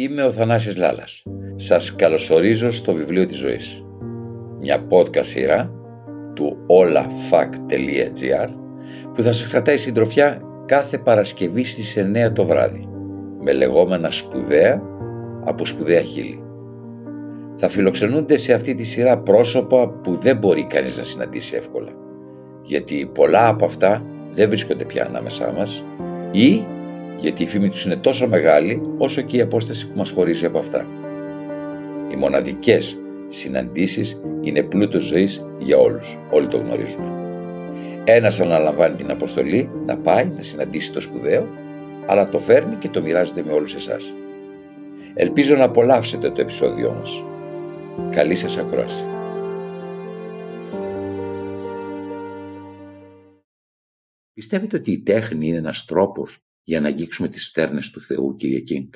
Είμαι ο Θανάσης Λάλας. Σας καλωσορίζω στο βιβλίο της ζωής. Μια podcast σειρά του olafac.gr που θα σας κρατάει συντροφιά κάθε Παρασκευή στις 9 το βράδυ με λεγόμενα σπουδαία από σπουδαία χείλη. Θα φιλοξενούνται σε αυτή τη σειρά πρόσωπα που δεν μπορεί κανείς να συναντήσει εύκολα γιατί πολλά από αυτά δεν βρίσκονται πια ανάμεσά μας ή γιατί η φήμη τους είναι τόσο μεγάλη όσο και η απόσταση που μας χωρίζει από αυτά. Οι μοναδικές συναντήσεις είναι πλούτος ζωής για όλους, όλοι το γνωρίζουμε. Ένας αναλαμβάνει την αποστολή να πάει να συναντήσει το σπουδαίο, αλλά το φέρνει και το μοιράζεται με όλους εσάς. Ελπίζω να απολαύσετε το επεισόδιό μας. Καλή σας ακρόαση. Πιστεύετε ότι η τέχνη είναι ένας τρόπος για να αγγίξουμε τις στέρνες του Θεού, κύριε Κίνγκ.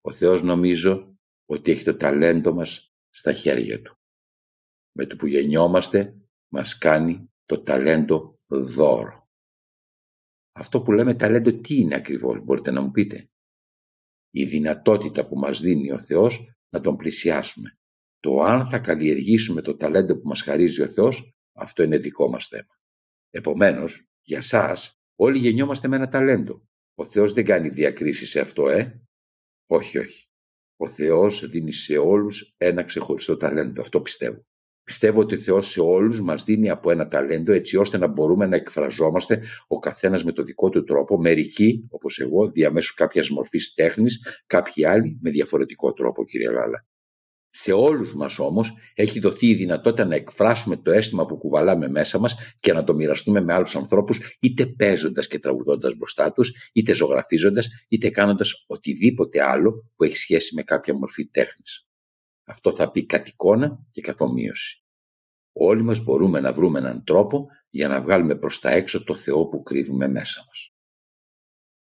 Ο Θεός νομίζω ότι έχει το ταλέντο μας στα χέρια Του. Με το που γεννιόμαστε μας κάνει το ταλέντο δώρο. Αυτό που λέμε ταλέντο τι είναι ακριβώς, μπορείτε να μου πείτε; Η δυνατότητα που μας δίνει ο Θεός να τον πλησιάσουμε. Το αν θα καλλιεργήσουμε το ταλέντο που μας χαρίζει ο Θεός, αυτό είναι δικό μας θέμα. Επομένως, για σας Όλοι γεννιόμαστε με ένα ταλέντο. Ο Θεός δεν κάνει διακρίσεις σε αυτό, ε; Όχι, όχι. Ο Θεός δίνει σε όλους ένα ξεχωριστό ταλέντο. Αυτό πιστεύω. Πιστεύω ότι ο Θεός σε όλους μας δίνει από ένα ταλέντο έτσι ώστε να μπορούμε να εκφραζόμαστε ο καθένας με το δικό του τρόπο, μερικοί, όπως εγώ, διαμέσου κάποιας μορφής τέχνης, κάποιοι άλλοι με διαφορετικό τρόπο, κύριε Λάλα. Σε όλους μας όμως έχει δοθεί η δυνατότητα να εκφράσουμε το αίσθημα που κουβαλάμε μέσα μας και να το μοιραστούμε με άλλους ανθρώπους είτε παίζοντας και τραγουδώντας μπροστά τους, είτε ζωγραφίζοντας, είτε κάνοντας οτιδήποτε άλλο που έχει σχέση με κάποια μορφή τέχνης. Αυτό θα πει κατ' εικόνα και καθομοίωση. Όλοι μας μπορούμε να βρούμε έναν τρόπο για να βγάλουμε προς τα έξω το Θεό που κρύβουμε μέσα μας.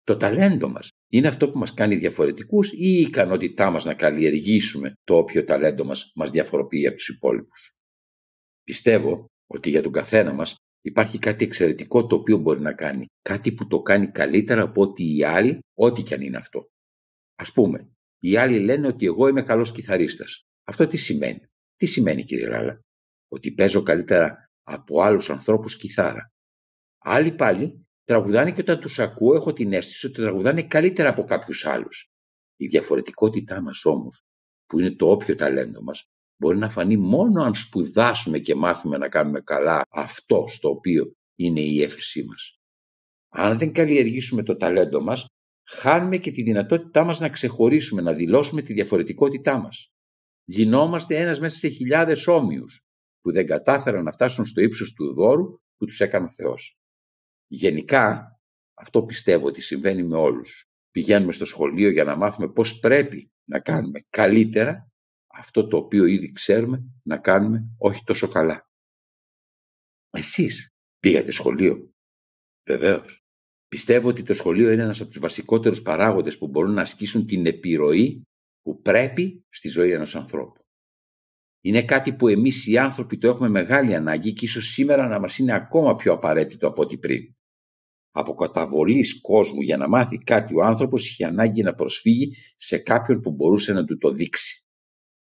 Το ταλέντο μας είναι αυτό που μας κάνει διαφορετικούς ή η ικανότητά μας να καλλιεργήσουμε το όποιο ταλέντο μας μας διαφοροποιεί από τους υπόλοιπους; Πιστεύω ότι για τον καθένα μας υπάρχει κάτι εξαιρετικό το οποίο μπορεί να κάνει. Κάτι που το κάνει καλύτερα από ότι οι άλλοι, ό,τι και αν είναι αυτό. Ας πούμε, οι άλλοι λένε ότι εγώ είμαι καλός κιθαρίστας. Αυτό τι σημαίνει; Τι σημαίνει κύριε Λάλα; Ότι παίζω καλύτερα από άλλους ανθρώπους κιθάρα. Άλλοι πάλι τραγουδάνε και όταν τους ακούω έχω την αίσθηση ότι τραγουδάνε καλύτερα από κάποιους άλλους. Η διαφορετικότητά μας όμως, που είναι το όποιο ταλέντο μας, μπορεί να φανεί μόνο αν σπουδάσουμε και μάθουμε να κάνουμε καλά αυτό στο οποίο είναι η έφεσή μας. Αν δεν καλλιεργήσουμε το ταλέντο μας, χάνουμε και τη δυνατότητά μας να ξεχωρίσουμε, να δηλώσουμε τη διαφορετικότητά μας. Γινόμαστε ένας μέσα σε χιλιάδες όμοιους που δεν κατάφεραν να φτάσουν στο ύψος του δώρου που τους έκανε ο Θεός. Γενικά, αυτό πιστεύω ότι συμβαίνει με όλους. Πηγαίνουμε στο σχολείο για να μάθουμε πώς πρέπει να κάνουμε καλύτερα αυτό το οποίο ήδη ξέρουμε να κάνουμε όχι τόσο καλά. Εσείς πήγατε σχολείο; Βεβαίως. Πιστεύω ότι το σχολείο είναι ένας από τους βασικότερους παράγοντες που μπορούν να ασκήσουν την επιρροή που πρέπει στη ζωή ενός ανθρώπου. Είναι κάτι που εμείς οι άνθρωποι το έχουμε μεγάλη ανάγκη και ίσως σήμερα να μας είναι ακόμα πιο απαραίτητο από ό,τι πριν από καταβολή κόσμου για να μάθει κάτι ο άνθρωπος είχε ανάγκη να προσφύγει σε κάποιον που μπορούσε να του το δείξει.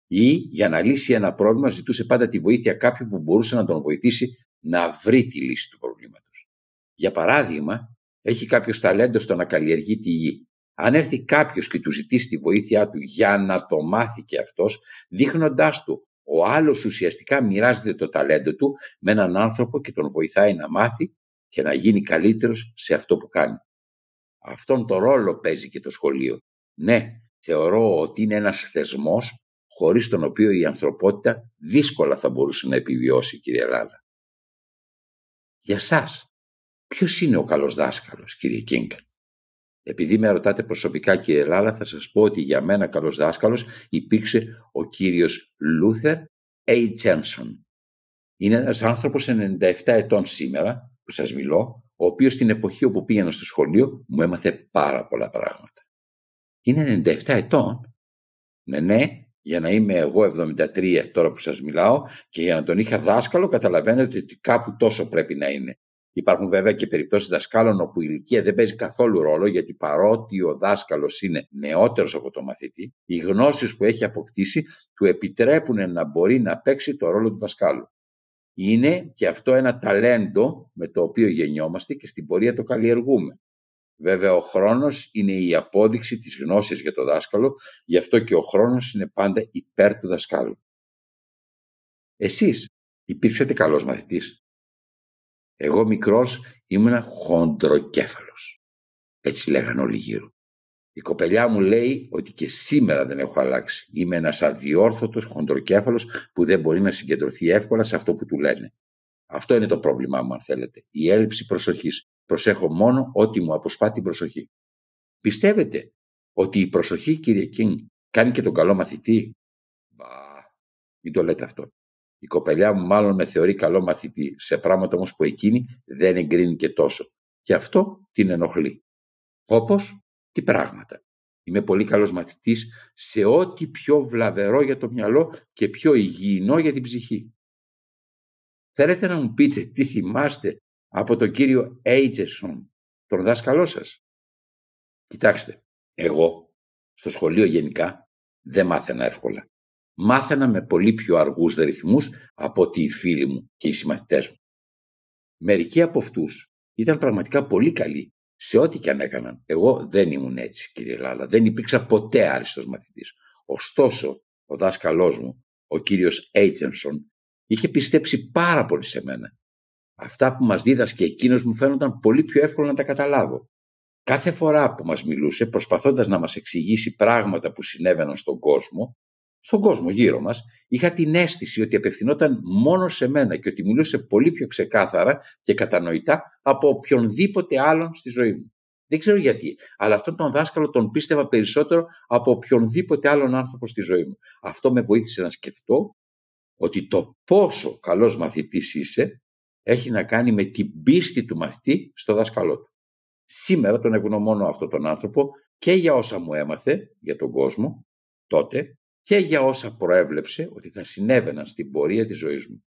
Ή για να λύσει ένα πρόβλημα ζητούσε πάντα τη βοήθεια κάποιου που μπορούσε να τον βοηθήσει να βρει τη λύση του προβλήματος. Για παράδειγμα, έχει κάποιος ταλέντο στο να καλλιεργεί τη γη. Αν έρθει κάποιος και του ζητήσει τη βοήθειά του για να το μάθει και αυτός, δείχνοντάς του ο άλλος ουσιαστικά μοιράζεται το ταλέντο του με έναν άνθρωπο και τον βοηθάει να μάθει και να γίνει καλύτερος σε αυτό που κάνει. Αυτόν τον ρόλο παίζει και το σχολείο. Ναι, θεωρώ ότι είναι ένας θεσμός χωρίς τον οποίο η ανθρωπότητα δύσκολα θα μπορούσε να επιβιώσει, κύριε Λάλα. Για σας, ποιος είναι ο καλός δάσκαλος, κύριε Κίνγκ. Επειδή με ρωτάτε προσωπικά, κύριε Λάλα, θα σας πω ότι για μένα καλός δάσκαλος υπήρξε ο κύριος Λούθερ A. Τζένσον. Είναι ένας άνθρωπος 97 ετών σήμερα, που σας μιλώ, ο οποίος την εποχή όπου πήγαινα στο σχολείο μου έμαθε πάρα πολλά πράγματα. Είναι 97 ετών. Ναι, ναι, για να είμαι εγώ 73 τώρα που σας μιλάω και για να τον είχα δάσκαλο καταλαβαίνετε ότι κάπου τόσο πρέπει να είναι. Υπάρχουν βέβαια και περιπτώσεις δασκάλων όπου η ηλικία δεν παίζει καθόλου ρόλο, γιατί παρότι ο δάσκαλος είναι νεότερος από το μαθητή, οι γνώσεις που έχει αποκτήσει του επιτρέπουν να μπορεί να παίξει το ρόλο του δασκάλου. Είναι και αυτό ένα ταλέντο με το οποίο γεννιόμαστε και στην πορεία το καλλιεργούμε. Βέβαια ο χρόνος είναι η απόδειξη της γνώσης για το δάσκαλο, γι' αυτό και ο χρόνος είναι πάντα υπέρ του δασκάλου. Εσείς υπήρξατε καλός μαθητής; Εγώ μικρός ήμουνα χοντροκέφαλος. Έτσι λέγανε όλοι γύρω. Η κοπελιά μου λέει ότι και σήμερα δεν έχω αλλάξει. Είμαι ένας αδιόρθωτος χοντροκέφαλος που δεν μπορεί να συγκεντρωθεί εύκολα σε αυτό που του λένε. Αυτό είναι το πρόβλημά μου αν θέλετε. Η έλλειψη προσοχής. Προσέχω μόνο ότι μου αποσπά την προσοχή. Πιστεύετε ότι η προσοχή κύριε Κίνγκ κάνει και τον καλό μαθητή; Μπα, μην το λέτε αυτό. Η κοπελιά μου μάλλον με θεωρεί καλό μαθητή, σε πράγματα όμως που εκείνη δεν εγκρίνει και τόσο. Και αυτό την ενοχλεί. Όπως, τι πράγματα. Είμαι πολύ καλός μαθητής σε ό,τι πιο βλαβερό για το μυαλό και πιο υγιεινό για την ψυχή. Θέλετε να μου πείτε τι θυμάστε από τον κύριο Έιτζερσον, τον δάσκαλό σας; Κοιτάξτε, εγώ στο σχολείο γενικά δεν μάθαινα εύκολα μάθαινα με πολύ πιο αργούς ρυθμούς από ότι οι φίλοι μου και οι συμμαθητές μου. Μερικοί από αυτούς ήταν πραγματικά πολύ καλοί σε ό,τι και αν έκαναν. Εγώ δεν ήμουν έτσι, κύριε Λάλα. Δεν υπήρξα ποτέ άριστος μαθητής. Ωστόσο, ο δάσκαλός μου, ο κύριος Έιτσενσον, είχε πιστέψει πάρα πολύ σε μένα. Αυτά που μας δίδασκε εκείνος μου φαίνονταν πολύ πιο εύκολο να τα καταλάβω. Κάθε φορά που μας μιλούσε, προσπαθώντας να μας εξηγήσει πράγματα που συνέβαιναν στον κόσμο, στον κόσμο γύρω μας, είχα την αίσθηση ότι απευθυνόταν μόνο σε μένα και ότι μιλούσε πολύ πιο ξεκάθαρα και κατανοητά από οποιονδήποτε άλλον στη ζωή μου. Δεν ξέρω γιατί, αλλά αυτόν τον δάσκαλο τον πίστευα περισσότερο από οποιονδήποτε άλλον άνθρωπο στη ζωή μου. Αυτό με βοήθησε να σκεφτώ ότι το πόσο καλός μαθητής είσαι έχει να κάνει με την πίστη του μαθητή στο δάσκαλό του. Σήμερα τον ευγνωμόνω αυτόν τον άνθρωπο και για όσα μου έμαθε για τον κόσμο τότε και για όσα προέβλεψε ότι θα συνέβαιναν στην πορεία της ζωής μου.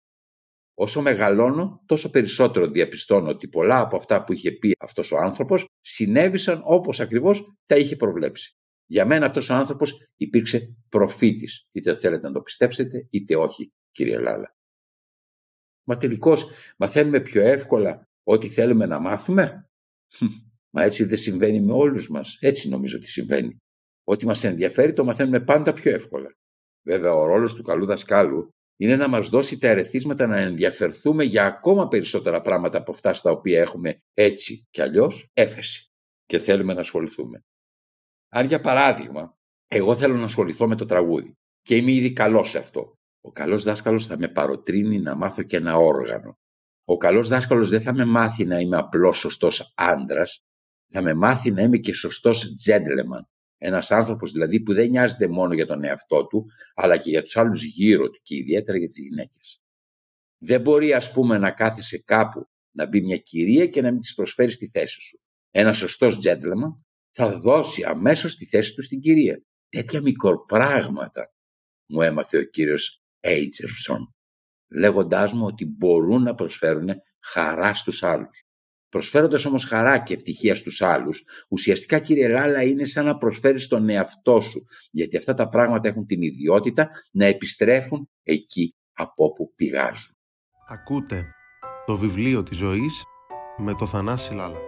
Όσο μεγαλώνω, τόσο περισσότερο διαπιστώνω ότι πολλά από αυτά που είχε πει αυτός ο άνθρωπος συνέβησαν όπως ακριβώς τα είχε προβλέψει. Για μένα αυτός ο άνθρωπος υπήρξε προφήτης, είτε θέλετε να το πιστέψετε είτε όχι, κύριε Λάλα. Μα τελικώς μαθαίνουμε πιο εύκολα ό,τι θέλουμε να μάθουμε; Μα έτσι δεν συμβαίνει με όλους μας. Έτσι νομίζω ότι συμβαίνει. Ό,τι μας ενδιαφέρει το μαθαίνουμε πάντα πιο εύκολα. Βέβαια, ο ρόλος του καλού δασκάλου είναι να μας δώσει τα ερεθίσματα να ενδιαφερθούμε για ακόμα περισσότερα πράγματα από αυτά στα οποία έχουμε έτσι κι αλλιώς έφεση και θέλουμε να ασχοληθούμε. Αν για παράδειγμα, εγώ θέλω να ασχοληθώ με το τραγούδι και είμαι ήδη καλός σε αυτό. Ο καλός δάσκαλος θα με παροτρύνει να μάθω και ένα όργανο. Ο καλός δάσκαλος δεν θα με μάθει να είμαι απλός σωστός άντρας, θα με μάθει να είμαι και σωστός gentleman, ένας άνθρωπος δηλαδή που δεν νοιάζεται μόνο για τον εαυτό του, αλλά και για τους άλλους γύρω του και ιδιαίτερα για τις γυναίκες. Δεν μπορεί, ας πούμε, να κάθεσαι κάπου να μπει μια κυρία και να μην της προσφέρεις τη θέση σου. Ένα σωστός gentleman θα δώσει αμέσως τη θέση του στην κυρία. Τέτοια μικροπράγματα μου έμαθε ο κύριος Έιτσερσον, λέγοντάς μου ότι μπορούν να προσφέρουν χαρά στους άλλους. Προσφέροντας όμως χαρά και ευτυχία στους άλλους, ουσιαστικά κύριε Λάλα είναι σαν να προσφέρεις τον εαυτό σου, γιατί αυτά τα πράγματα έχουν την ιδιότητα να επιστρέφουν εκεί από όπου πηγάζουν. Ακούτε το βιβλίο της ζωής με το Θανάση Λάλα.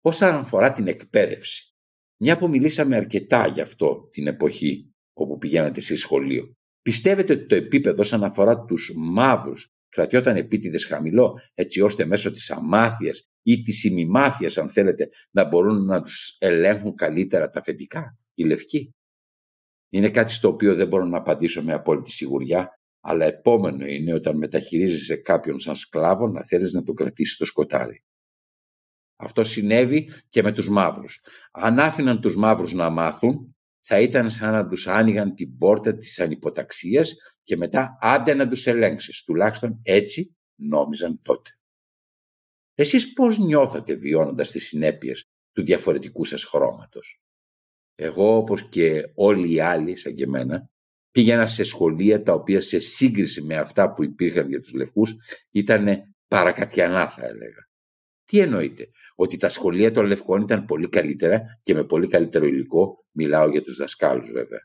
Όσον αφορά την εκπαίδευση, μια που μιλήσαμε αρκετά γι' αυτό την εποχή όπου πηγαίνατε σε σχολείο, Πιστεύετε ότι το επίπεδο όσον αφορά τους μαύρους κρατιόταν επίτηδες χαμηλό έτσι ώστε μέσω της αμάθειας ή της ημιμάθειας αν θέλετε να μπορούν να τους ελέγχουν καλύτερα τα αφεντικά, οι λευκοί; Είναι κάτι στο οποίο δεν μπορώ να απαντήσω με απόλυτη σιγουριά αλλά επόμενο είναι όταν μεταχειρίζεσαι κάποιον σαν σκλάβο να θέλεις να τον κρατήσεις στο σκοτάδι. Αυτό συνέβη και με τους μαύρους. Αν άφηναν τους μαύρους να μάθουν, θα ήταν σαν να τους άνοιγαν την πόρτα της ανυποταξίας και μετά άντε να τους ελέγξεις. Τουλάχιστον έτσι νόμιζαν τότε. Εσείς πώς νιώθατε βιώνοντας τις συνέπειες του διαφορετικού σας χρώματος; Εγώ όπως και όλοι οι άλλοι σαν και εμένα Πήγαινα σε σχολεία τα οποία σε σύγκριση με αυτά που υπήρχαν για τους λευκούς ήταν παρακατιανά θα έλεγα. Τι εννοείται, ότι τα σχολεία των λευκών ήταν πολύ καλύτερα και με πολύ καλύτερο υλικό, μιλάω για τους δασκάλους βέβαια.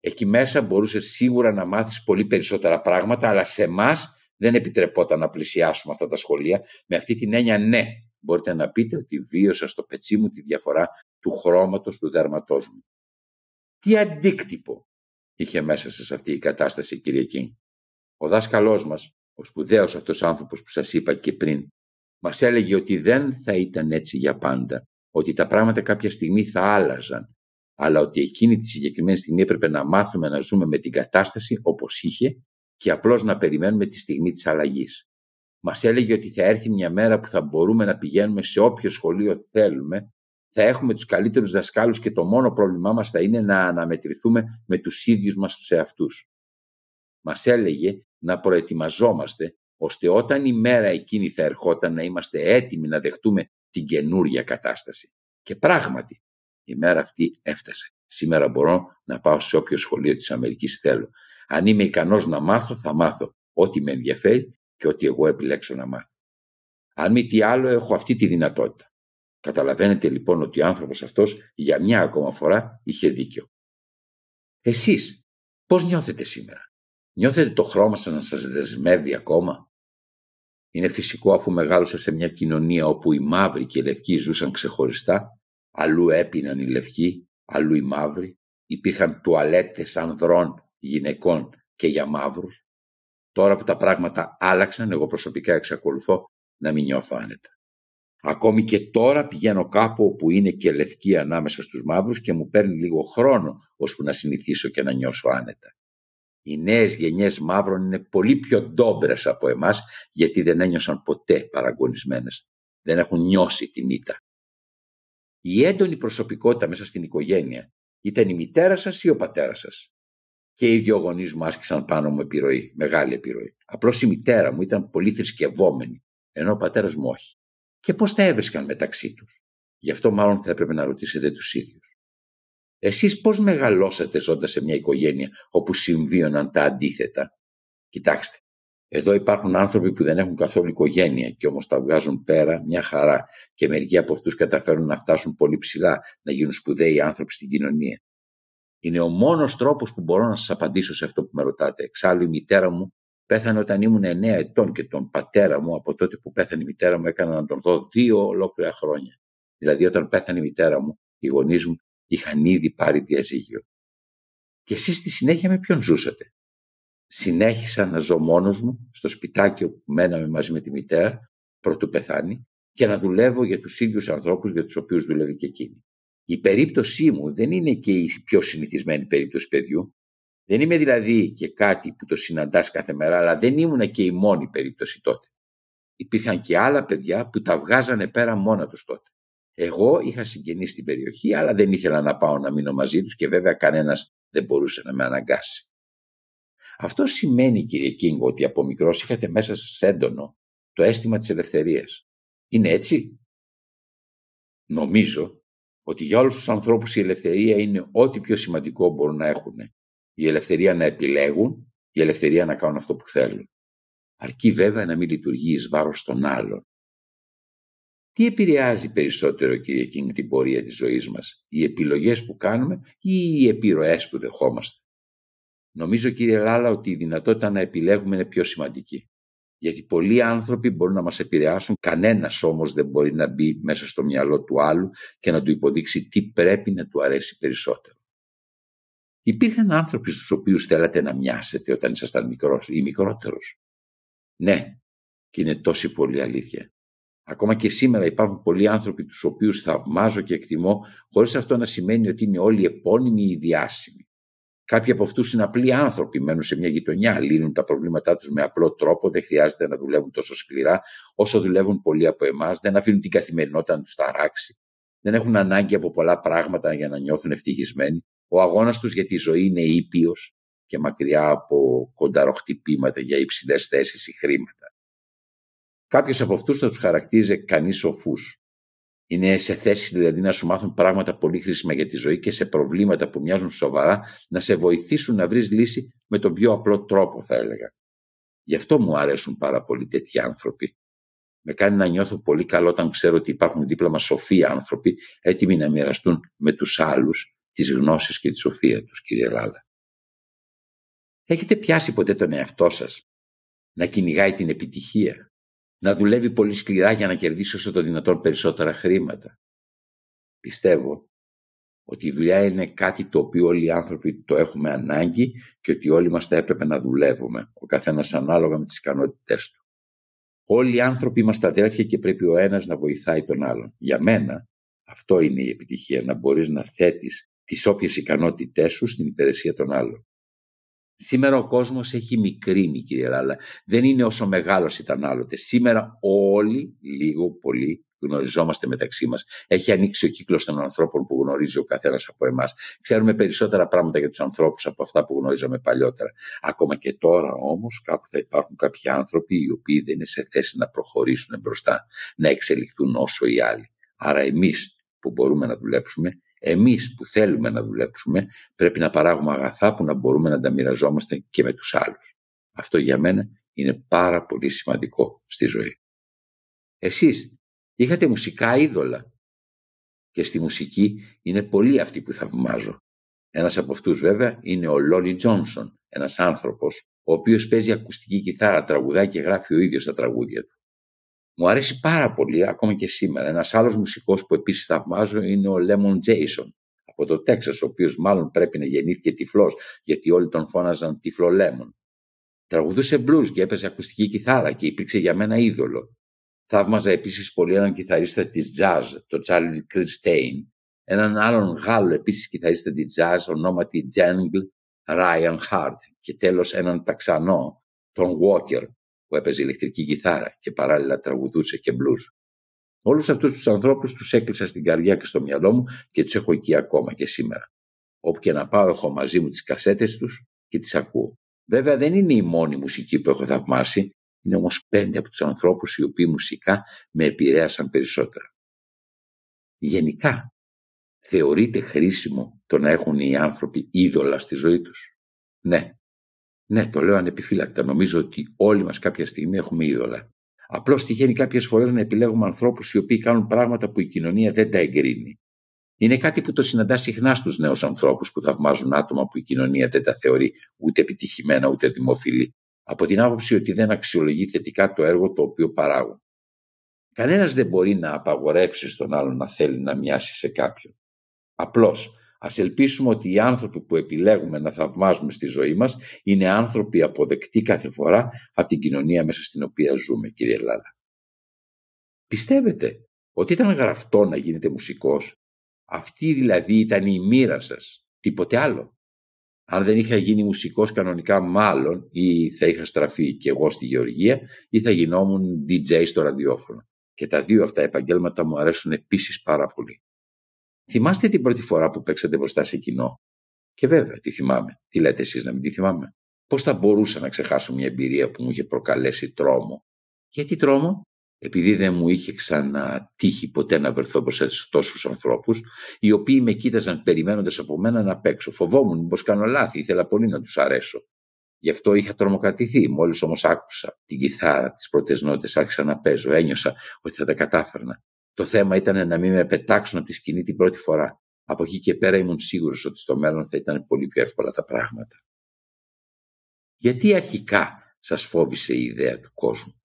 Εκεί μέσα μπορούσες σίγουρα να μάθεις πολύ περισσότερα πράγματα, αλλά σε εμάς δεν επιτρεπόταν να πλησιάσουμε αυτά τα σχολεία. Με αυτή την έννοια ναι, μπορείτε να πείτε ότι βίωσα στο πετσί μου τη διαφορά του χρώματος του δέρματός μου. Τι αντίκτυπο είχε μέσα σε αυτή η κατάσταση κύριε Κίνγκ; Ο δάσκαλός μας, ο σπουδαίος αυτός άνθρωπος που σας είπα και πριν, μας έλεγε ότι δεν θα ήταν έτσι για πάντα, ότι τα πράγματα κάποια στιγμή θα άλλαζαν, αλλά ότι εκείνη τη συγκεκριμένη στιγμή έπρεπε να μάθουμε να ζούμε με την κατάσταση όπως είχε και απλώς να περιμένουμε τη στιγμή της αλλαγής. Μας έλεγε ότι θα έρθει μια μέρα που θα μπορούμε να πηγαίνουμε σε όποιο σχολείο θέλουμε, θα έχουμε τους καλύτερους δασκάλους και το μόνο πρόβλημά μας θα είναι να αναμετρηθούμε με τους ίδιους μας τους εαυτούς. Μας έλεγε να προετοιμαζόμαστε ώστε όταν η μέρα εκείνη θα ερχόταν να είμαστε έτοιμοι να δεχτούμε την καινούρια κατάσταση. Και πράγματι, η μέρα αυτή έφτασε. Σήμερα μπορώ να πάω σε όποιο σχολείο της Αμερικής θέλω. Αν είμαι ικανός να μάθω, θα μάθω ό,τι με ενδιαφέρει και ό,τι εγώ επιλέξω να μάθω. Αν μη τι άλλο, έχω αυτή τη δυνατότητα. Καταλαβαίνετε λοιπόν ότι ο άνθρωπος αυτός για μια ακόμα φορά είχε δίκιο. Εσείς πώς νιώθετε σήμερα; Νιώθετε το χρώμα σας να σας δεσμεύει ακόμα; Είναι φυσικό αφού μεγάλωσα σε μια κοινωνία όπου οι μαύροι και οι λευκοί ζούσαν ξεχωριστά, αλλού έπιναν οι λευκοί, αλλού οι μαύροι, υπήρχαν τουαλέτες ανδρών, γυναικών και για μαύρους. Τώρα που τα πράγματα άλλαξαν, εγώ προσωπικά εξακολουθώ να μην νιώθω άνετα. Ακόμη και τώρα πηγαίνω κάπου όπου είναι και λευκή ανάμεσα στους μαύρους και μου παίρνει λίγο χρόνο ώσπου να συνηθίσω και να νιώσω άνετα. Οι νέες γενιές μαύρων είναι πολύ πιο ντόμπρες από εμάς γιατί δεν ένιωσαν ποτέ παραγωνισμένες. Δεν έχουν νιώσει την ήττα. Η έντονη προσωπικότητα μέσα στην οικογένεια ήταν η μητέρα σας ή ο πατέρας σας. Και οι δύο γονείς μου άσκησαν πάνω μου επιρροή, μεγάλη επιρροή. Απλώς η μητέρα μου ήταν πολύ θρησκευόμενη, ενώ ο πατέρας μου όχι. Και πώς τα έβρισκαν μεταξύ τους; Γι' αυτό μάλλον θα έπρεπε να ρωτήσετε τους ίδιους. Εσείς πώς μεγαλώσατε ζώντας σε μια οικογένεια όπου συμβίωναν τα αντίθετα; Κοιτάξτε, εδώ υπάρχουν άνθρωποι που δεν έχουν καθόλου οικογένεια και όμως τα βγάζουν πέρα μια χαρά και μερικοί από αυτούς καταφέρουν να φτάσουν πολύ ψηλά, να γίνουν σπουδαίοι άνθρωποι στην κοινωνία. Είναι ο μόνος τρόπος που μπορώ να σας απαντήσω σε αυτό που με ρωτάτε. Εξάλλου η μητέρα μου πέθανε όταν ήμουν 9 ετών και τον πατέρα μου από τότε που πέθανε η μητέρα μου έκανα να τον δω δύο ολόκληρα χρόνια. Δηλαδή όταν πέθανε η μητέρα μου, οι γονείς μου είχαν ήδη πάρει διαζύγιο. Και εσείς στη συνέχεια με ποιον ζούσατε; Συνέχισα να ζω μόνος μου στο σπιτάκι όπου μέναμε μαζί με τη μητέρα πρωτού πεθάνει και να δουλεύω για τους ίδιους ανθρώπους για τους οποίους δουλεύει και εκείνη. Η περίπτωσή μου δεν είναι και η πιο συνηθισμένη περίπτωση παιδιού. Δεν είμαι δηλαδή και κάτι που το συναντάς κάθε μέρα, αλλά δεν ήμουν και η μόνη περίπτωση τότε. Υπήρχαν και άλλα παιδιά που τα βγάζανε πέρα μόνα τους τότε. Εγώ είχα συγγενείς στην περιοχή, αλλά δεν ήθελα να πάω να μείνω μαζί τους και βέβαια κανένας δεν μπορούσε να με αναγκάσει. Αυτό σημαίνει κύριε Κίνγκ ότι από μικρός είχατε μέσα σας έντονο το αίσθημα της ελευθερίας. Είναι έτσι; Νομίζω ότι για όλους τους ανθρώπους η ελευθερία είναι ό,τι πιο σημαντικό μπορούν να έχουν. Η ελευθερία να επιλέγουν, η ελευθερία να κάνουν αυτό που θέλουν. Αρκεί βέβαια να μην λειτουργεί εις βάρος των άλλων. Τι επηρεάζει περισσότερο κύριε Κίνγκ την πορεία της ζωής μας, οι επιλογές που κάνουμε ή οι επιρροές που δεχόμαστε; Νομίζω κύριε Λάλα ότι η δυνατότητα να επιλέγουμε είναι πιο σημαντική. Γιατί πολλοί άνθρωποι μπορούν να μας επηρεάσουν, κανένας όμως δεν μπορεί να μπει μέσα στο μυαλό του άλλου και να του υποδείξει τι πρέπει να του αρέσει περισσότερο. Υπήρχαν άνθρωποι στους οποίους θέλατε να μοιάσετε όταν ήσασταν μικρός ή μικρότερος; Ναι, και είναι τόση πολύ αλήθεια. Ακόμα και σήμερα υπάρχουν πολλοί άνθρωποι τους οποίους θαυμάζω και εκτιμώ, χωρίς αυτό να σημαίνει ότι είναι όλοι επώνυμοι ή διάσημοι. Κάποιοι από αυτούς είναι απλοί άνθρωποι, μένουν σε μια γειτονιά, λύνουν τα προβλήματά τους με απλό τρόπο, δεν χρειάζεται να δουλεύουν τόσο σκληρά όσο δουλεύουν πολλοί από εμάς, δεν αφήνουν την καθημερινότητα να τους ταράξει, δεν έχουν ανάγκη από πολλά πράγματα για να νιώθουν ευτυχισμένοι. Ο αγώνας τους για τη ζωή είναι ήπιος και μακριά από κονταροχτυπήματα για υψηλές θέσεις ή χρήματα. Κάποιος από αυτούς θα τους χαρακτήριζε κανείς σοφούς. Είναι σε θέση δηλαδή να σου μάθουν πράγματα πολύ χρήσιμα για τη ζωή και σε προβλήματα που μοιάζουν σοβαρά να σε βοηθήσουν να βρεις λύση με τον πιο απλό τρόπο θα έλεγα. Γι' αυτό μου αρέσουν πάρα πολύ τέτοιοι άνθρωποι. Με κάνει να νιώθω πολύ καλό όταν ξέρω ότι υπάρχουν δίπλα μας σοφοί άνθρωποι έτοιμοι να μοιραστούν με τους άλλους τις γνώσεις και τη σοφία τους κύριε Λάλα. Έχετε πιάσει ποτέ τον εαυτό σας να κυνηγάει την επιτυχία, να δουλεύει πολύ σκληρά για να κερδίσει όσο το δυνατόν περισσότερα χρήματα. Πιστεύω ότι η δουλειά είναι κάτι το οποίο όλοι οι άνθρωποι το έχουμε ανάγκη και ότι όλοι μας θα έπρεπε να δουλεύουμε, ο καθένας ανάλογα με τις ικανότητές του. Όλοι οι άνθρωποι είμαστε αδέρφια και πρέπει ο ένας να βοηθάει τον άλλον. Για μένα αυτό είναι η επιτυχία, να μπορείς να θέτεις τις όποιες ικανότητές σου στην υπηρεσία των άλλων. Σήμερα ο κόσμος έχει μικρύνει κύριε Λάλα. Δεν είναι όσο μεγάλος ήταν άλλοτε. Σήμερα όλοι, λίγο πολύ, γνωριζόμαστε μεταξύ μας. Έχει ανοίξει ο κύκλος των ανθρώπων που γνωρίζει ο καθένας από εμάς. Ξέρουμε περισσότερα πράγματα για τους ανθρώπους από αυτά που γνωρίζαμε παλιότερα. Ακόμα και τώρα όμως κάπου θα υπάρχουν κάποιοι άνθρωποι οι οποίοι δεν είναι σε θέση να προχωρήσουν μπροστά, να εξελιχθούν όσο οι άλλοι. Άρα εμείς που μπορούμε να δουλέψουμε εμείς που θέλουμε να δουλέψουμε πρέπει να παράγουμε αγαθά που να μπορούμε να τα μοιραζόμαστε και με τους άλλους. Αυτό για μένα είναι πάρα πολύ σημαντικό στη ζωή. Εσείς είχατε μουσικά είδωλα και στη μουσική είναι πολλοί αυτοί που θαυμάζω. Ένας από αυτούς βέβαια είναι ο Λόνι Τζόνσον, ένας άνθρωπος ο οποίος παίζει ακουστική κιθάρα, τραγουδάει και γράφει ο ίδιος τα τραγούδια του. Μου αρέσει πάρα πολύ, ακόμα και σήμερα. Ένας άλλος μουσικός που επίσης θαυμάζω είναι ο Lemon Jason από το Τέξας, ο οποίος μάλλον πρέπει να γεννήθηκε τυφλός, γιατί όλοι τον φώναζαν τυφλό Lemon. Τραγουδούσε blues και έπαιζε ακουστική κιθάρα και υπήρξε για μένα είδωλο. Θαύμαζα επίσης πολύ έναν κιθαρίστα της jazz, τον Charlie Christine, έναν άλλον Γάλλο επίσης κιθαρίστα της jazz, ονόματι Jungle Ryan Hart και τέλος έναν ταξανό, τον Walker, που έπαιζε ηλεκτρική κιθάρα και παράλληλα τραγουδούσε και μπλουζ. Όλους αυτούς τους ανθρώπους τους έκλεισα στην καρδιά και στο μυαλό μου και τους έχω εκεί ακόμα και σήμερα. Όπου και να πάω, έχω μαζί μου τις κασέτες τους και τις ακούω. Βέβαια δεν είναι η μόνη μουσική που έχω θαυμάσει, είναι όμως πέντε από τους ανθρώπους οι οποίοι μουσικά με επηρέασαν περισσότερα. Γενικά, θεωρείται χρήσιμο το να έχουν οι άνθρωποι είδωλα στη ζωή τους; Ναι, ναι, το λέω ανεπιφύλακτα. Νομίζω ότι όλοι μας κάποια στιγμή έχουμε είδωλα. Απλώς τυχαίνει κάποιες φορές να επιλέγουμε ανθρώπους οι οποίοι κάνουν πράγματα που η κοινωνία δεν τα εγκρίνει. Είναι κάτι που το συναντά συχνά στους νέους ανθρώπους που θαυμάζουν άτομα που η κοινωνία δεν τα θεωρεί ούτε επιτυχημένα ούτε δημοφιλή, από την άποψη ότι δεν αξιολογεί θετικά το έργο το οποίο παράγουν. Κανένας δεν μπορεί να απαγορεύσει στον άλλον να θέλει να μοιάσει σε κάποιον. Απλώς Ας ελπίσουμε ότι οι άνθρωποι που επιλέγουμε να θαυμάζουμε στη ζωή μας είναι άνθρωποι αποδεκτοί κάθε φορά από την κοινωνία μέσα στην οποία ζούμε, κύριε Ελλάδα. Πιστεύετε ότι ήταν γραφτό να γίνετε μουσικός; Αυτή δηλαδή ήταν η μοίρα σας, τίποτε άλλο. Αν δεν είχα γίνει μουσικός κανονικά μάλλον ή θα είχα στραφεί και εγώ στη Γεωργία ή θα γινόμουν DJ στο ραδιόφωνο. Και τα δύο αυτά επαγγέλματα μου αρέσουν επίσης πάρα πολύ. Θυμάστε την πρώτη φορά που παίξατε μπροστά σε κοινό; Και βέβαια, τη θυμάμαι. Τι λέτε εσείς να μην τη θυμάμαι; Πώς θα μπορούσα να ξεχάσω μια εμπειρία που μου είχε προκαλέσει τρόμο; Γιατί τρόμο, επειδή δεν μου είχε ξανατύχει ποτέ να βρεθώ μπροστά σε τόσους ανθρώπους, οι οποίοι με κοίταζαν περιμένοντας από μένα να παίξω. Φοβόμουν μήπως κάνω λάθη, ήθελα πολύ να τους αρέσω. Γι' αυτό είχα τρομοκρατηθεί. Μόλις όμως άκουσα την κιθάρα, τις πρώτες νότες, άρχισα να παίζω. Ένιωσα ότι θα τα κατάφερνα. Το θέμα ήταν να μην με πετάξουν από τη σκηνή την πρώτη φορά. Από εκεί και πέρα ήμουν σίγουρος ότι στο μέλλον θα ήταν πολύ πιο εύκολα τα πράγματα. Γιατί αρχικά σας φόβησε η ιδέα του κόσμου;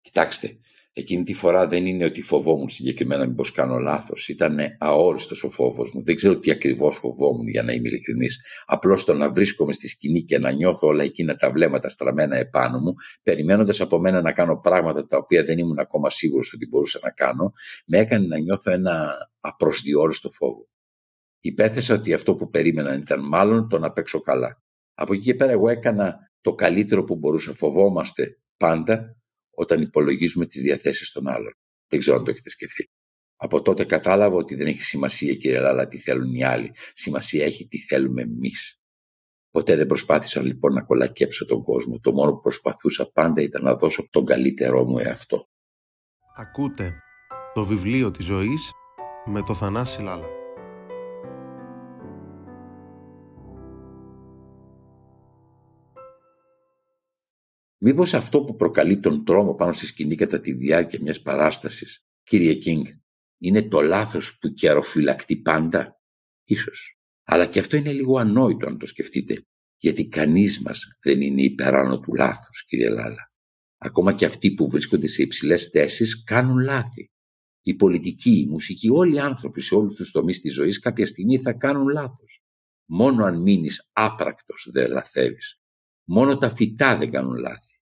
Κοιτάξτε, Εκείνη τη φορά δεν είναι ότι φοβόμουν συγκεκριμένα μήπως κάνω λάθος. Ήταν αόριστος ο φόβος μου. Δεν ξέρω τι ακριβώς φοβόμουν, για να είμαι ειλικρινής. Απλώς το να βρίσκομαι στη σκηνή και να νιώθω όλα εκείνα τα βλέμματα στραμμένα επάνω μου, περιμένοντας από μένα να κάνω πράγματα τα οποία δεν ήμουν ακόμα σίγουρος ότι μπορούσα να κάνω, με έκανε να νιώθω ένα απροσδιόριστο φόβο. Υπέθεσα ότι αυτό που περίμενα ήταν μάλλον το να παίξω καλά. Από εκεί και πέρα εγώ έκανα το καλύτερο που μπορούσα. Φοβόμαστε πάντα όταν υπολογίζουμε τις διαθέσεις των άλλων. Δεν ξέρω αν το έχετε σκεφτεί. Από τότε κατάλαβα ότι δεν έχει σημασία κύριε Λάλα τι θέλουν οι άλλοι. Σημασία έχει τι θέλουμε εμείς. Ποτέ δεν προσπάθησα λοιπόν να κολακέψω τον κόσμο. Το μόνο που προσπαθούσα πάντα ήταν να δώσω τον καλύτερό μου εαυτό. Ακούτε Το βιβλίο της ζωής με το Θανάση Λάλα. Μήπως αυτό που προκαλεί τον τρόμο πάνω στη σκηνή κατά τη διάρκεια μιας παράστασης, κύριε Κίνγκ, είναι το λάθος που καιροφυλακτεί πάντα; Ίσως. Αλλά και αυτό είναι λίγο ανόητο αν το σκεφτείτε. Γιατί κανείς μας δεν είναι υπεράνω του λάθους, κύριε Λάλα. Ακόμα και αυτοί που βρίσκονται σε υψηλές θέσεις κάνουν λάθη. Η πολιτική, η μουσική, όλοι οι άνθρωποι σε όλους τους τομείς της ζωής κάποια στιγμή θα κάνουν λάθος. Μόνο αν μείνεις άπρακτος δεν λαθεύεις. Μόνο τα φυτά δεν κάνουν λάθη.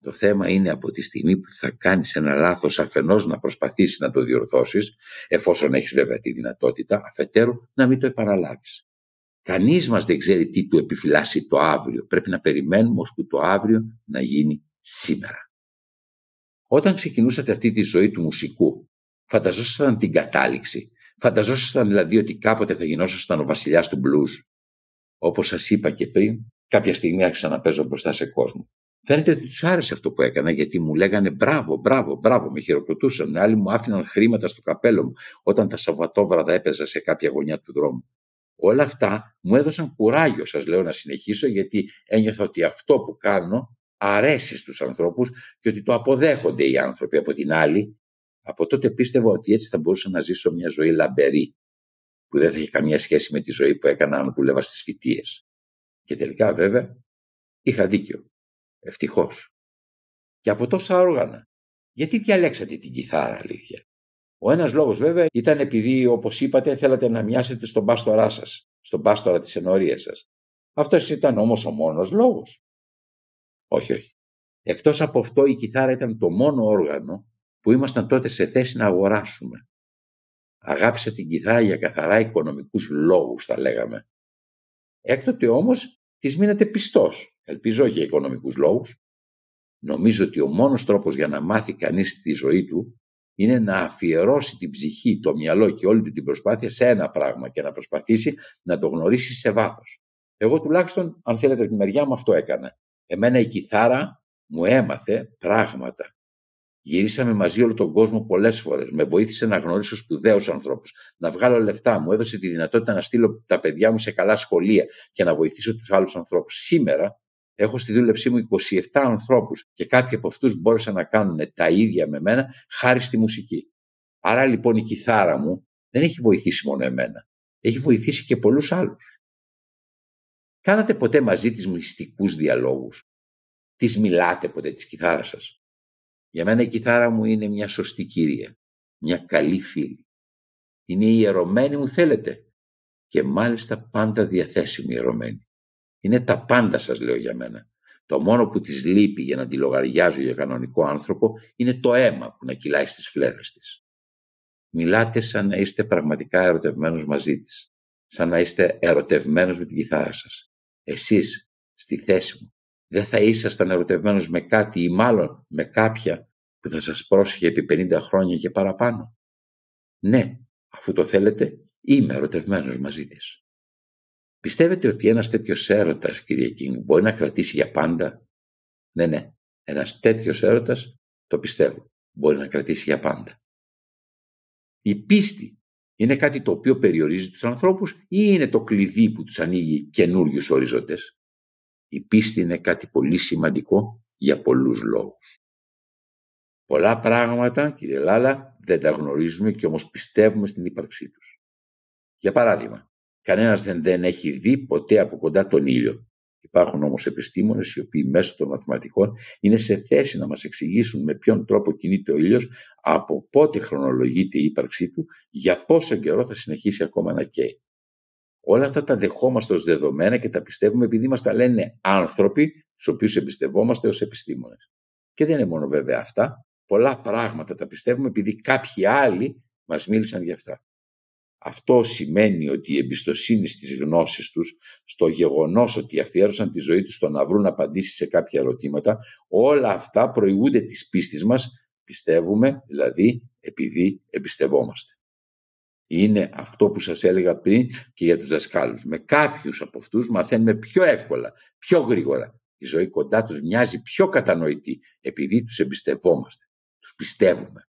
Το θέμα είναι από τη στιγμή που θα κάνεις ένα λάθος αφενός να προσπαθήσεις να το διορθώσεις, εφόσον έχεις βέβαια τη δυνατότητα, αφετέρου να μην το επαναλάβεις. Κανείς μας δεν ξέρει τι του επιφυλάσσει το αύριο. Πρέπει να περιμένουμε ώσπου το αύριο να γίνει σήμερα. Όταν ξεκινούσατε αυτή τη ζωή του μουσικού, φανταζόσασταν την κατάληξη. Φανταζόσασταν δηλαδή ότι κάποτε θα γινόσασταν ο βασιλιάς του μπλουζ. Όπως σας είπα και πριν, κάποια στιγμή άρχισα να παίζω μπροστά σε κόσμο. Φαίνεται ότι τους άρεσε αυτό που έκανα γιατί μου λέγανε μπράβο, μπράβο, μπράβο, με χειροκροτούσαν. Άλλοι μου άφηναν χρήματα στο καπέλο μου όταν τα Σαββατόβραδα έπαιζα σε κάποια γωνιά του δρόμου. Όλα αυτά μου έδωσαν κουράγιο, σας λέω, να συνεχίσω γιατί ένιωθα ότι αυτό που κάνω αρέσει στους ανθρώπους και ότι το αποδέχονται οι άνθρωποι. Από την άλλη, από τότε πίστευα ότι έτσι θα μπορούσα να ζήσω μια ζωή λαμπερή που δεν θα είχε καμία σχέση με τη ζωή που έκανα αν δουλεύα στις φοιτίες. Και τελικά βέβαια είχα δίκιο. Ευτυχώς. Και από τόσα όργανα. Γιατί διαλέξατε την κιθάρα, αλήθεια; Ο ένας λόγος βέβαια ήταν επειδή, όπως είπατε, θέλατε να μοιάσετε στον πάστορά σας, στον πάστορα της ενορίας σας. Αυτός ήταν όμως ο μόνος λόγος. Όχι, όχι. Εκτός από αυτό η κιθάρα ήταν το μόνο όργανο που ήμασταν τότε σε θέση να αγοράσουμε. Αγάπησα την κιθάρα για καθαρά οικονομικούς λόγους, θα λέγαμε. Έκτοτε όμως της μείνατε πιστός, ελπίζω για οικονομικούς λόγους. Νομίζω ότι ο μόνος τρόπος για να μάθει κανείς τη ζωή του είναι να αφιερώσει την ψυχή, το μυαλό και όλη του την προσπάθεια σε ένα πράγμα και να προσπαθήσει να το γνωρίσει σε βάθος. Εγώ τουλάχιστον, αν θέλετε από τη μεριά μου, αυτό έκανα. Εμένα η κιθάρα μου έμαθε πράγματα. Γυρίσαμε μαζί όλο τον κόσμο πολλές φορές. Με βοήθησε να γνωρίσω σπουδαίους ανθρώπους, να βγάλω λεφτά. Μου έδωσε τη δυνατότητα να στείλω τα παιδιά μου σε καλά σχολεία και να βοηθήσω τους άλλους ανθρώπους. Σήμερα έχω στη δούλεψή μου 27 ανθρώπους και κάποιοι από αυτούς μπόρεσαν να κάνουν τα ίδια με μένα χάρη στη μουσική. Άρα λοιπόν η κιθάρα μου δεν έχει βοηθήσει μόνο εμένα. Έχει βοηθήσει και πολλούς άλλους. Κάνατε ποτέ μαζί τις μυστικούς διαλόγους; Τις μιλάτε ποτέ της κιθάρας σας; Για μένα η κιθάρα μου είναι μια σωστή κυρία. Μια καλή φίλη. Είναι η ιερωμένη μου θέλετε; Και μάλιστα πάντα διαθέσιμη ιερωμένη. Είναι τα πάντα σας λέω για μένα. Το μόνο που της λείπει για να τη λογαριάζω για κανονικό άνθρωπο είναι το αίμα που να κυλάει στις φλέβες της. Μιλάτε σαν να είστε πραγματικά ερωτευμένος μαζί της. Σαν να είστε ερωτευμένος με την κιθάρα σας. Εσείς, στη θέση μου, δεν θα ήσασταν ερωτευμένος με κάτι ή μάλλον με κάποια που θα σας πρόσεχε επί 50 χρόνια και παραπάνω. Ναι, αφού το θέλετε, είμαι ερωτευμένος μαζί της. Πιστεύετε ότι ένας τέτοιος έρωτας, κύριε Κίνγκ, μπορεί να κρατήσει για πάντα; Ναι, ναι, ένας τέτοιος έρωτας, το πιστεύω, μπορεί να κρατήσει για πάντα. Η πίστη είναι κάτι το οποίο περιορίζει τους ανθρώπους ή είναι το κλειδί που τους ανοίγει καινούριους οριζόντες; Η πίστη είναι κάτι πολύ σημαντικό για πολλούς λόγους. Πολλά πράγματα, κύριε Λάλα, δεν τα γνωρίζουμε και όμως πιστεύουμε στην ύπαρξή τους. Για παράδειγμα, κανένας δεν, δεν έχει δει ποτέ από κοντά τον ήλιο. Υπάρχουν όμως επιστήμονες οι οποίοι μέσω των μαθηματικών είναι σε θέση να μας εξηγήσουν με ποιον τρόπο κινείται ο ήλιος, από πότε χρονολογείται η ύπαρξή του, για πόσο καιρό θα συνεχίσει ακόμα να καίει. Όλα αυτά τα δεχόμαστε ως δεδομένα και τα πιστεύουμε επειδή μας τα λένε άνθρωποι, τους οποίους εμπιστευόμαστε ως επιστήμονες. Και δεν είναι μόνο βέβαια αυτά, πολλά πράγματα τα πιστεύουμε επειδή κάποιοι άλλοι μας μίλησαν για αυτά. Αυτό σημαίνει ότι η εμπιστοσύνη στις γνώσεις τους, στο γεγονός ότι αφιέρωσαν τη ζωή τους στο να βρουν απαντήσεις σε κάποια ερωτήματα, όλα αυτά προηγούνται της πίστης μας, πιστεύουμε δηλαδή επειδή εμπιστευόμαστε. Είναι αυτό που σας έλεγα πριν και για τους δασκάλους. Με κάποιους από αυτούς μαθαίνουμε πιο εύκολα, πιο γρήγορα. Η ζωή κοντά τους μοιάζει πιο κατανοητή επειδή τους εμπιστευόμαστε. Τους πιστεύουμε.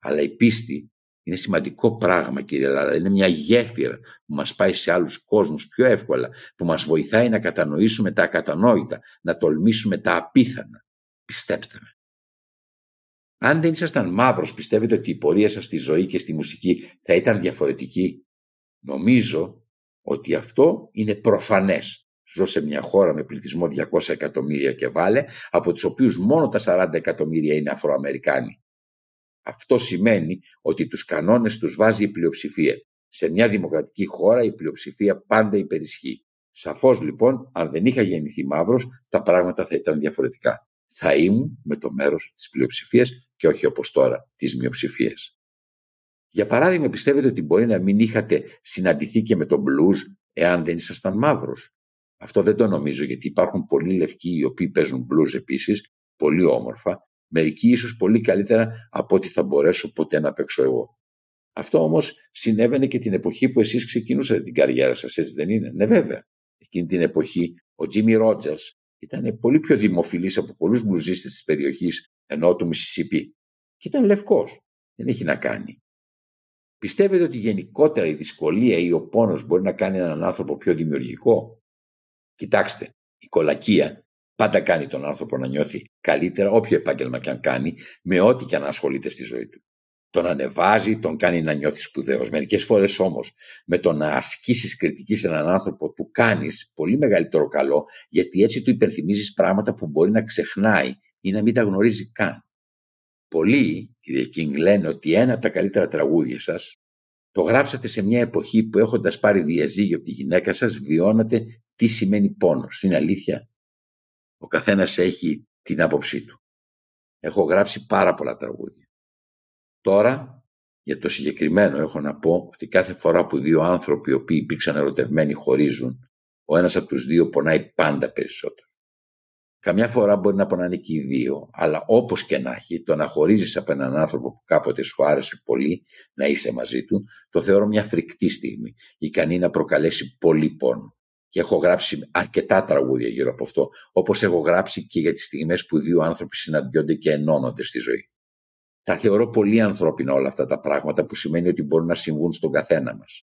Αλλά η πίστη είναι σημαντικό πράγμα κύριε Λάρα. Είναι μια γέφυρα που μας πάει σε άλλους κόσμους πιο εύκολα, που μας βοηθάει να κατανοήσουμε τα ακατανόητα, να τολμήσουμε τα απίθανα. Πιστέψτε με. Αν δεν ήσασταν μαύρος, πιστεύετε ότι η πορεία σας στη ζωή και στη μουσική θα ήταν διαφορετική; Νομίζω ότι αυτό είναι προφανές. Ζω σε μια χώρα με πληθυσμό 200 εκατομμύρια και βάλε, από τους οποίους μόνο τα 40 εκατομμύρια είναι Αφροαμερικάνοι. Αυτό σημαίνει ότι τους κανόνες τους βάζει η πλειοψηφία. Σε μια δημοκρατική χώρα η πλειοψηφία πάντα υπερισχύει. Σαφώς λοιπόν, αν δεν είχα γεννηθεί μαύρος, τα πράγματα θα ήταν διαφορετικά. Θα ήμουν με το μέρος της πλειοψηφίας και όχι όπως τώρα της μειοψηφίας. Για παράδειγμα, πιστεύετε ότι μπορεί να μην είχατε συναντηθεί και με τον blues εάν δεν ήσασταν μαύρος; Αυτό δεν το νομίζω γιατί υπάρχουν πολλοί λευκοί οι οποίοι παίζουν blues επίσης, πολύ όμορφα, μερικοί ίσως πολύ καλύτερα από ό,τι θα μπορέσω ποτέ να παίξω εγώ. Αυτό όμως συνέβαινε και την εποχή που εσείς ξεκινούσατε την καριέρα σας, έτσι δεν είναι; Ναι βέβαια. Εκείνη την εποχή ο Τζίμι Ρότζερς ήταν πολύ πιο δημοφιλής από πολλούς μπλουζίστες της περιοχής ενώ του Μισισίπη και ήταν λευκός. Δεν έχει να κάνει. Πιστεύετε ότι γενικότερα η δυσκολία ή ο πόνος μπορεί να κάνει έναν άνθρωπο πιο δημιουργικό; Κοιτάξτε, η κολακία πάντα κάνει τον άνθρωπο να νιώθει καλύτερα όποιο επάγγελμα και αν κάνει με ό,τι και αν ασχολείται στη ζωή του. Τον ανεβάζει, τον κάνει να νιώθεις σπουδαίος. Μερικές φορές όμως με το να ασκήσεις κριτική σε έναν άνθρωπο του κάνεις πολύ μεγαλύτερο καλό γιατί έτσι του υπενθυμίζεις πράγματα που μπορεί να ξεχνάει ή να μην τα γνωρίζει καν. Πολλοί, κύριε Κίνγκ, λένε ότι ένα από τα καλύτερα τραγούδια σας το γράψατε σε μια εποχή που έχοντας πάρει διαζύγιο από τη γυναίκα σας βιώνατε τι σημαίνει πόνος. Είναι αλήθεια. Ο καθένας έχει την άποψή του. Έχω γράψει πάρα πολλά τραγούδια. Τώρα, για το συγκεκριμένο έχω να πω ότι κάθε φορά που δύο άνθρωποι οι οποίοι υπήρξαν ερωτευμένοι χωρίζουν, ο ένας από τους δύο πονάει πάντα περισσότερο. Καμιά φορά μπορεί να πονάνε και οι δύο, αλλά όπως και να έχει, το να χωρίζεις από έναν άνθρωπο που κάποτε σου άρεσε πολύ να είσαι μαζί του, το θεωρώ μια φρικτή στιγμή, ικανή να προκαλέσει πολύ πόνο. Και έχω γράψει αρκετά τραγούδια γύρω από αυτό, όπως έχω γράψει και για τις στιγμές που δύο άνθρωποι συναντιόνται και ενώνονται στη ζωή. Τα θεωρώ πολύ ανθρώπινα όλα αυτά τα πράγματα που σημαίνει ότι μπορούν να συμβούν στον καθένα μας.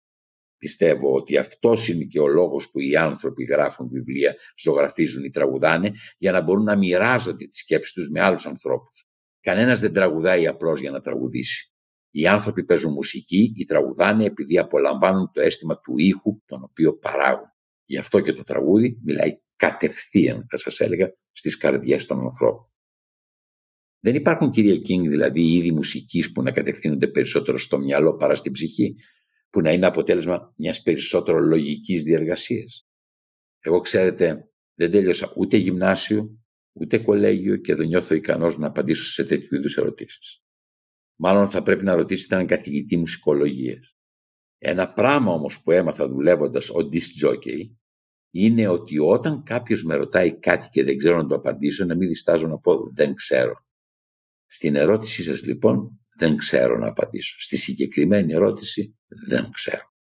Πιστεύω ότι αυτός είναι και ο λόγος που οι άνθρωποι γράφουν βιβλία, ζωγραφίζουν ή τραγουδάνε για να μπορούν να μοιράζονται τις σκέψεις τους με άλλους ανθρώπους. Κανένας δεν τραγουδάει απλώς για να τραγουδήσει. Οι άνθρωποι παίζουν μουσική ή τραγουδάνε επειδή απολαμβάνουν το αίσθημα του ήχου τον οποίο παράγουν. Γι' αυτό και το τραγούδι μιλάει κατευθείαν, θα σας έλεγα, στις καρδιές των ανθρώπων. Δεν υπάρχουν, κύριε Κίνγκ, δηλαδή είδη μουσικής που να κατευθύνονται περισσότερο στο μυαλό παρά στην ψυχή που να είναι αποτέλεσμα μιας περισσότερο λογικής διεργασίας; Εγώ ξέρετε δεν τέλειωσα ούτε γυμνάσιο, ούτε κολέγιο και δεν νιώθω ικανός να απαντήσω σε τέτοιου είδους ερωτήσεις. Μάλλον θα πρέπει να ρωτήσετε έναν καθηγητή μουσικολογίας. Ένα πράγμα όμως που έμαθα δουλεύοντας ο disc jockey είναι ότι όταν κάποιος με ρωτάει κάτι και δεν ξέρω να το απαντήσω να μην διστάζω να πω δεν ξέρω. Στην ερώτησή σας λοιπόν δεν ξέρω να απαντήσω. Στη συγκεκριμένη ερώτηση δεν ξέρω.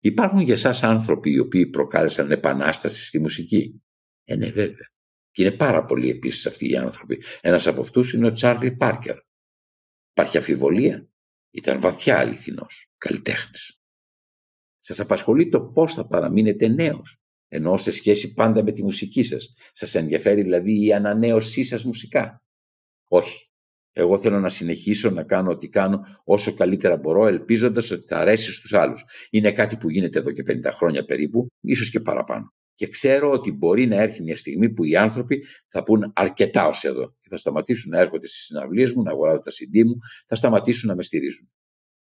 Υπάρχουν για εσάς άνθρωποι οι οποίοι προκάλεσαν επανάσταση στη μουσική; Ε, ναι βέβαια. Και είναι πάρα πολλοί επίσης αυτοί οι άνθρωποι. Ένας από αυτούς είναι ο Τσάρλι Πάρκερ. Υπάρχει αφιβολία. Ήταν βαθιά αληθινός, καλλιτέχνης. Σας απασχολεί το πώς θα παραμείνετε νέος, ενώ σε σχέση πάντα με τη μουσική σας; Σας ενδιαφέρει δηλαδή η ανανέωσή σας μουσικά; Όχι. Εγώ θέλω να συνεχίσω να κάνω ό,τι κάνω όσο καλύτερα μπορώ, ελπίζοντας ότι θα αρέσει στους άλλους. Είναι κάτι που γίνεται εδώ και 50 χρόνια περίπου, ίσως και παραπάνω. Και ξέρω ότι μπορεί να έρθει μια στιγμή που οι άνθρωποι θα πούν αρκετά ως εδώ και θα σταματήσουν να έρχονται στις συναυλίες μου, να αγοράζουν τα CD μου, θα σταματήσουν να με στηρίζουν.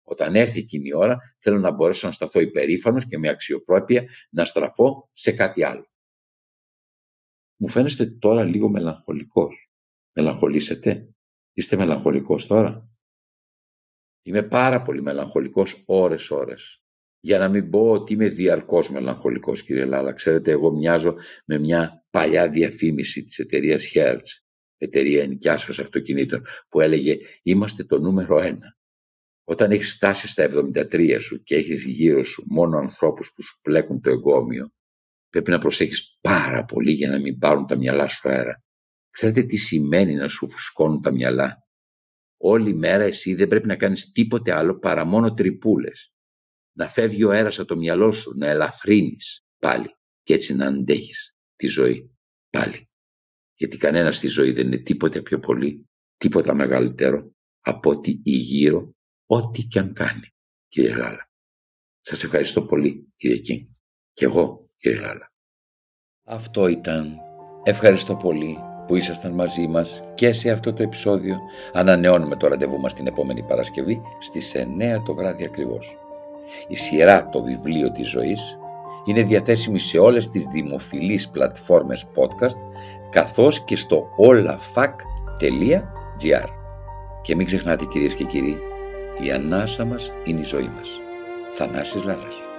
Όταν έρθει εκείνη η ώρα, θέλω να μπορέσω να σταθώ υπερήφανος και με αξιοπρέπεια να στραφώ σε κάτι άλλο. Μου φαίνεστε τώρα λίγο μελαγχολικός. Μελαγχολήσετε. Είστε μελαγχολικός τώρα. Είμαι πάρα πολύ μελαγχολικός ώρες ώρες. Για να μην πω ότι είμαι διαρκώς μελαγχολικός κύριε Λάλα. Ξέρετε εγώ μοιάζω με μια παλιά διαφήμιση της εταιρείας Hertz, εταιρεία ενοικιάσεως αυτοκινήτων, που έλεγε είμαστε το νούμερο ένα. Όταν έχεις φτάσει στα 73 σου και έχεις γύρω σου μόνο ανθρώπους που σου πλέκουν το εγκόμιο, πρέπει να προσέχεις πάρα πολύ για να μην πάρουν τα μυαλά σου αέρα. Ξέρετε τι σημαίνει να σου φουσκώνουν τα μυαλά; Όλη μέρα εσύ δεν πρέπει να κάνεις τίποτε άλλο παρά μόνο τρυπούλες. Να φεύγει ο αέρας από το μυαλό σου, να ελαφρύνεις πάλι και έτσι να αντέχεις τη ζωή πάλι. Γιατί κανένας στη ζωή δεν είναι τίποτε πιο πολύ, τίποτα μεγαλύτερο από ότι η γύρω ό,τι και αν κάνει, κύριε Λάλα. Σας ευχαριστώ πολύ, κύριε Κίνγκ. Και εγώ, κύριε Λάλα. Αυτό ήταν. Ευχαριστώ πολύ που ήσασταν μαζί μας και σε αυτό το επεισόδιο. Ανανεώνουμε το ραντεβού μας την επόμενη Παρασκευή στις 9 το βράδυ ακριβώς. Η σειρά «Το βιβλίο της ζωής» είναι διαθέσιμη σε όλες τις δημοφιλείς πλατφόρμες podcast καθώς και στο olafac.gr Και μην ξεχνάτε κυρίες και κύριοι, η ανάσα μας είναι η ζωή μας. Θανάσης Λάλας.